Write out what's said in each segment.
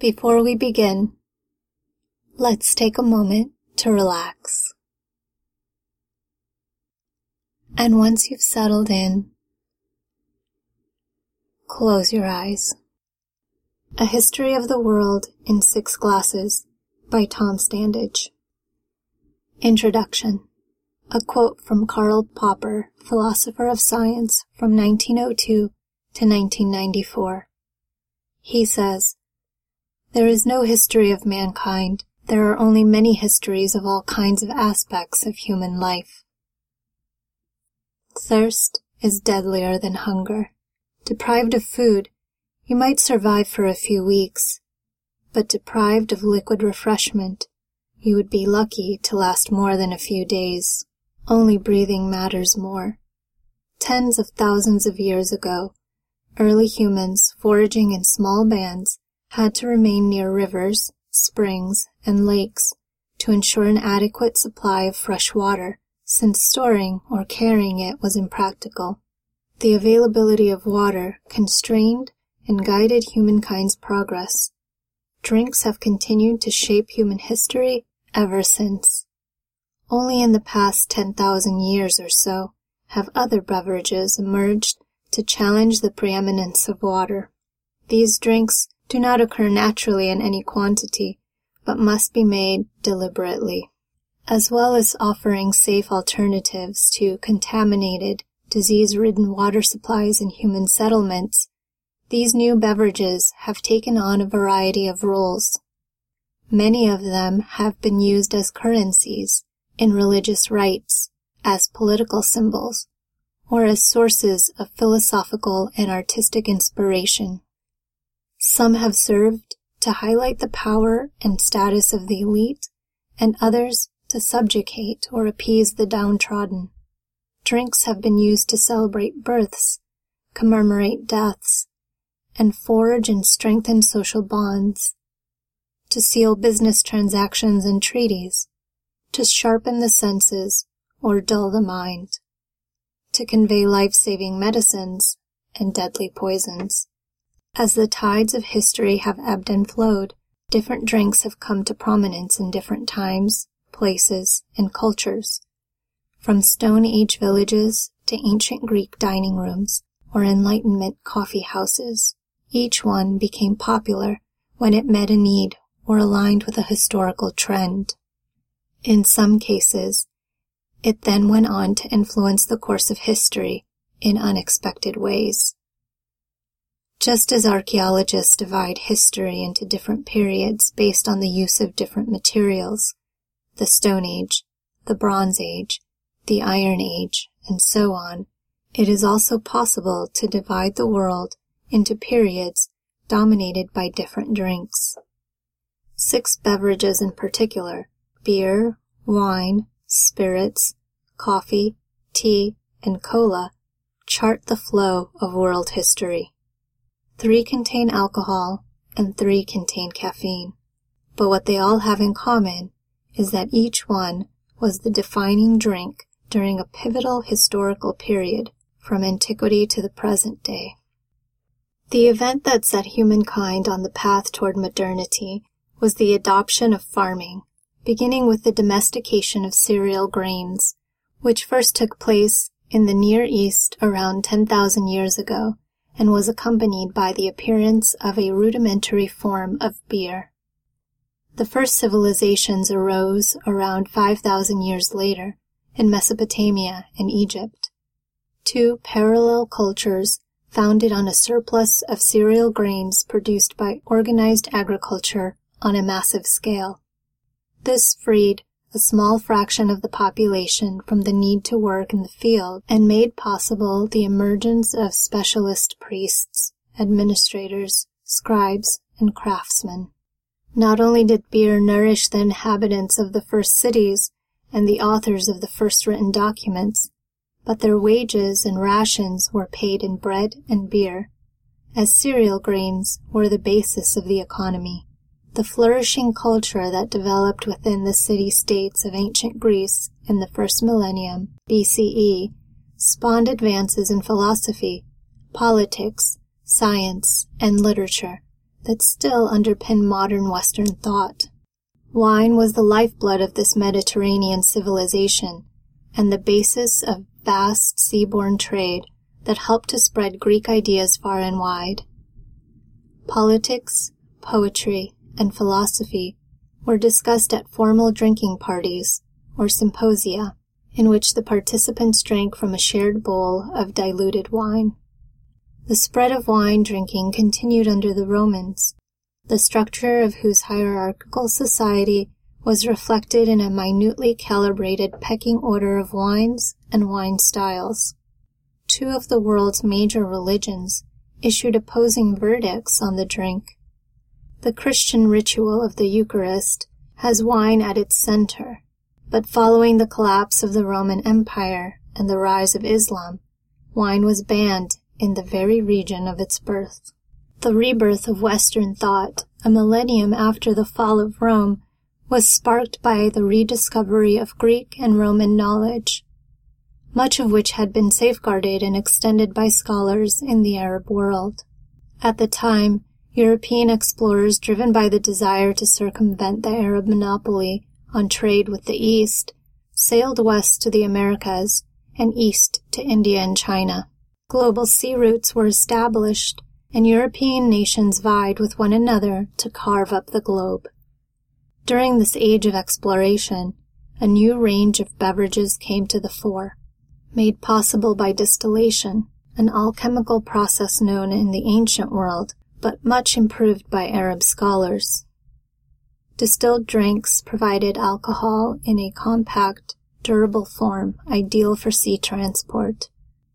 Before we begin, let's take a moment to relax. And once you've settled in, close your eyes. A History of the World in Six Glasses by Tom Standage. Introduction. A quote from Karl Popper, philosopher of science from 1902 to 1994. He says, there is no history of mankind. There are only many histories of all kinds of aspects of human life. Thirst is deadlier than hunger. Deprived of food, you might survive for a few weeks, but deprived of liquid refreshment, you would be lucky to last more than a few days. Only breathing matters more. Tens of thousands of years ago, early humans foraging in small bands had to remain near rivers, springs, and lakes to ensure an adequate supply of fresh water, since storing or carrying it was impractical. The availability of water constrained and guided humankind's progress. Drinks have continued to shape human history ever since. Only in the past 10,000 years or so have other beverages emerged to challenge the preeminence of water. These drinks do not occur naturally in any quantity, but must be made deliberately. As well as offering safe alternatives to contaminated, disease-ridden water supplies in human settlements, these new beverages have taken on a variety of roles. Many of them have been used as currencies, in religious rites, as political symbols, or as sources of philosophical and artistic inspiration. Some have served to highlight the power and status of the elite, and others to subjugate or appease the downtrodden. Drinks have been used to celebrate births, commemorate deaths, and forge and strengthen social bonds, to seal business transactions and treaties, to sharpen the senses or dull the mind, to convey life-saving medicines and deadly poisons. As the tides of history have ebbed and flowed, different drinks have come to prominence in different times, places, and cultures. From Stone Age villages to ancient Greek dining rooms or Enlightenment coffee houses, each one became popular when it met a need or aligned with a historical trend. In some cases, it then went on to influence the course of history in unexpected ways. Just as archaeologists divide history into different periods based on the use of different materials, the Stone Age, the Bronze Age, the Iron Age, and so on, it is also possible to divide the world into periods dominated by different drinks. Six beverages in particular, beer, wine, spirits, coffee, tea, and cola, chart the flow of world history. Three contain alcohol and three contain caffeine. But what they all have in common is that each one was the defining drink during a pivotal historical period from antiquity to the present day. The event that set humankind on the path toward modernity was the adoption of farming, beginning with the domestication of cereal grains, which first took place in the Near East around 10,000 years ago and was accompanied by the appearance of a rudimentary form of beer. The first civilizations arose around 5,000 years later in Mesopotamia and Egypt. Two parallel cultures founded on a surplus of cereal grains produced by organized agriculture on a massive scale. This freed a small fraction of the population from the need to work in the field and made possible the emergence of specialist priests, administrators, scribes, and craftsmen. Not only did beer nourish the inhabitants of the first cities and the authors of the first written documents, but their wages and rations were paid in bread and beer, as cereal grains were the basis of the economy. The flourishing culture that developed within the city-states of ancient Greece in the first millennium BCE spawned advances in philosophy, politics, science, and literature that still underpin modern Western thought. Wine was the lifeblood of this Mediterranean civilization and the basis of vast seaborne trade that helped to spread Greek ideas far and wide. Politics, poetry, and philosophy were discussed at formal drinking parties or symposia in which the participants drank from a shared bowl of diluted wine. The spread of wine drinking continued under the Romans, the structure of whose hierarchical society was reflected in a minutely calibrated pecking order of wines and wine styles. Two of the world's major religions issued opposing verdicts on the drink. The Christian ritual of the Eucharist has wine at its center, but following the collapse of the Roman Empire and the rise of Islam, wine was banned in the very region of its birth. The rebirth of Western thought, a millennium after the fall of Rome, was sparked by the rediscovery of Greek and Roman knowledge, much of which had been safeguarded and extended by scholars in the Arab world. At the time, European explorers driven by the desire to circumvent the Arab monopoly on trade with the East sailed west to the Americas and east to India and China. Global sea routes were established, and European nations vied with one another to carve up the globe. During this age of exploration, a new range of beverages came to the fore, made possible by distillation, an alchemical process known in the ancient world, but much improved by Arab scholars. Distilled drinks provided alcohol in a compact, durable form ideal for sea transport.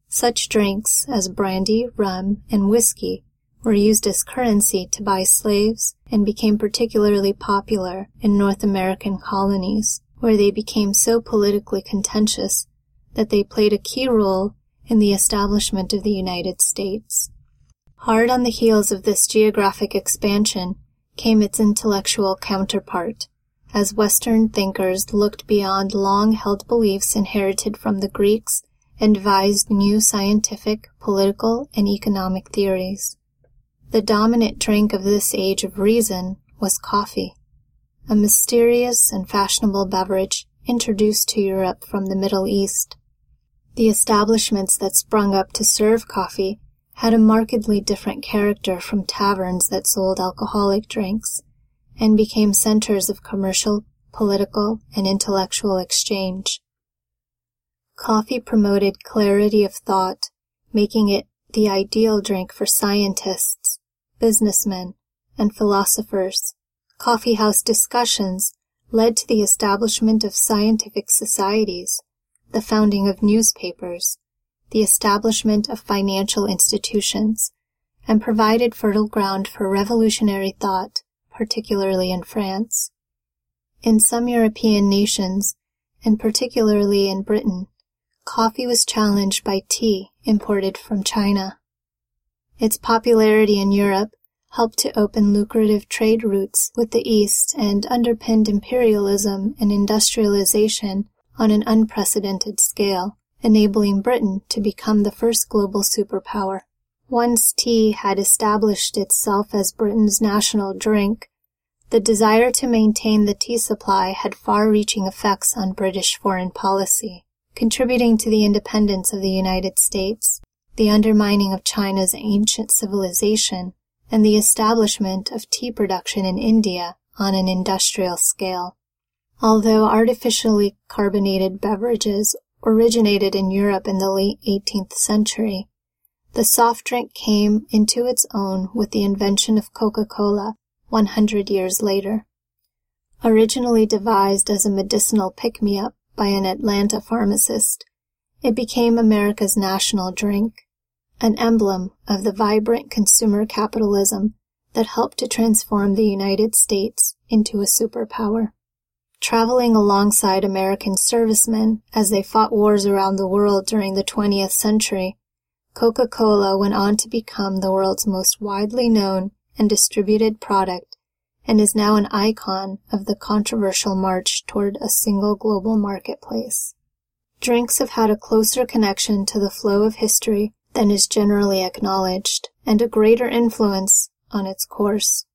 Such drinks as brandy, rum, and whiskey were used as currency to buy slaves and became particularly popular in North American colonies, where they became so politically contentious that they played a key role in the establishment of the United States. Hard on the heels of this geographic expansion came its intellectual counterpart, as Western thinkers looked beyond long held beliefs inherited from the Greeks and devised new scientific, political, and economic theories. The dominant drink of this age of reason was coffee, a mysterious and fashionable beverage introduced to Europe from the Middle East. The establishments that sprung up to serve coffee had a markedly different character from taverns that sold alcoholic drinks and became centers of commercial, political, and intellectual exchange. Coffee promoted clarity of thought, making it the ideal drink for scientists, businessmen, and philosophers. Coffeehouse discussions led to the establishment of scientific societies, the founding of newspapers, the establishment of financial institutions, and provided fertile ground for revolutionary thought, particularly in France. In some European nations, and particularly in Britain, coffee was challenged by tea imported from China. Its popularity in Europe helped to open lucrative trade routes with the East and underpinned imperialism and industrialization on an unprecedented scale, enabling Britain to become the first global superpower. Once tea had established itself as Britain's national drink, the desire to maintain the tea supply had far-reaching effects on British foreign policy contributing to the independence of the United States, the undermining of China's ancient civilization, and the establishment of tea production in India on an industrial scale. Although artificially carbonated beverages originated in Europe in the late 18th century, the soft drink came into its own with the invention of Coca-Cola 100 years later. Originally devised as a medicinal pick-me-up, by an Atlanta pharmacist, it became America's national drink, an emblem of the vibrant consumer capitalism that helped to transform the United States into a superpower. Traveling alongside American servicemen as they fought wars around the world during the 20th century, Coca-Cola went on to become the world's most widely known and distributed product and is now an icon of the controversial march toward a single global marketplace. Drinks have had a closer connection to the flow of history than is generally acknowledged, and a greater influence on its course.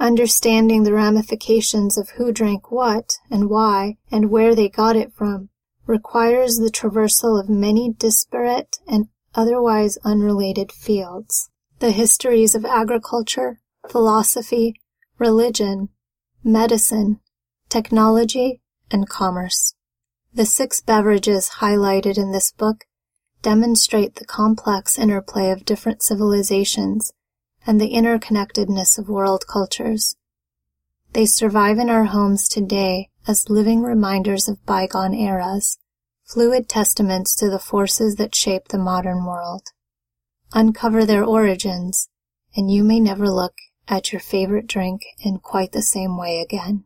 Understanding the ramifications of who drank what and why and where they got it from requires the traversal of many disparate and otherwise unrelated fields. The histories of agriculture, philosophy, religion, medicine, technology, and commerce. The six beverages highlighted in this book demonstrate the complex interplay of different civilizations and the interconnectedness of world cultures. They survive in our homes today as living reminders of bygone eras, fluid testaments to the forces that shape the modern world. Uncover their origins, and you may never look at your favorite drink in quite the same way again.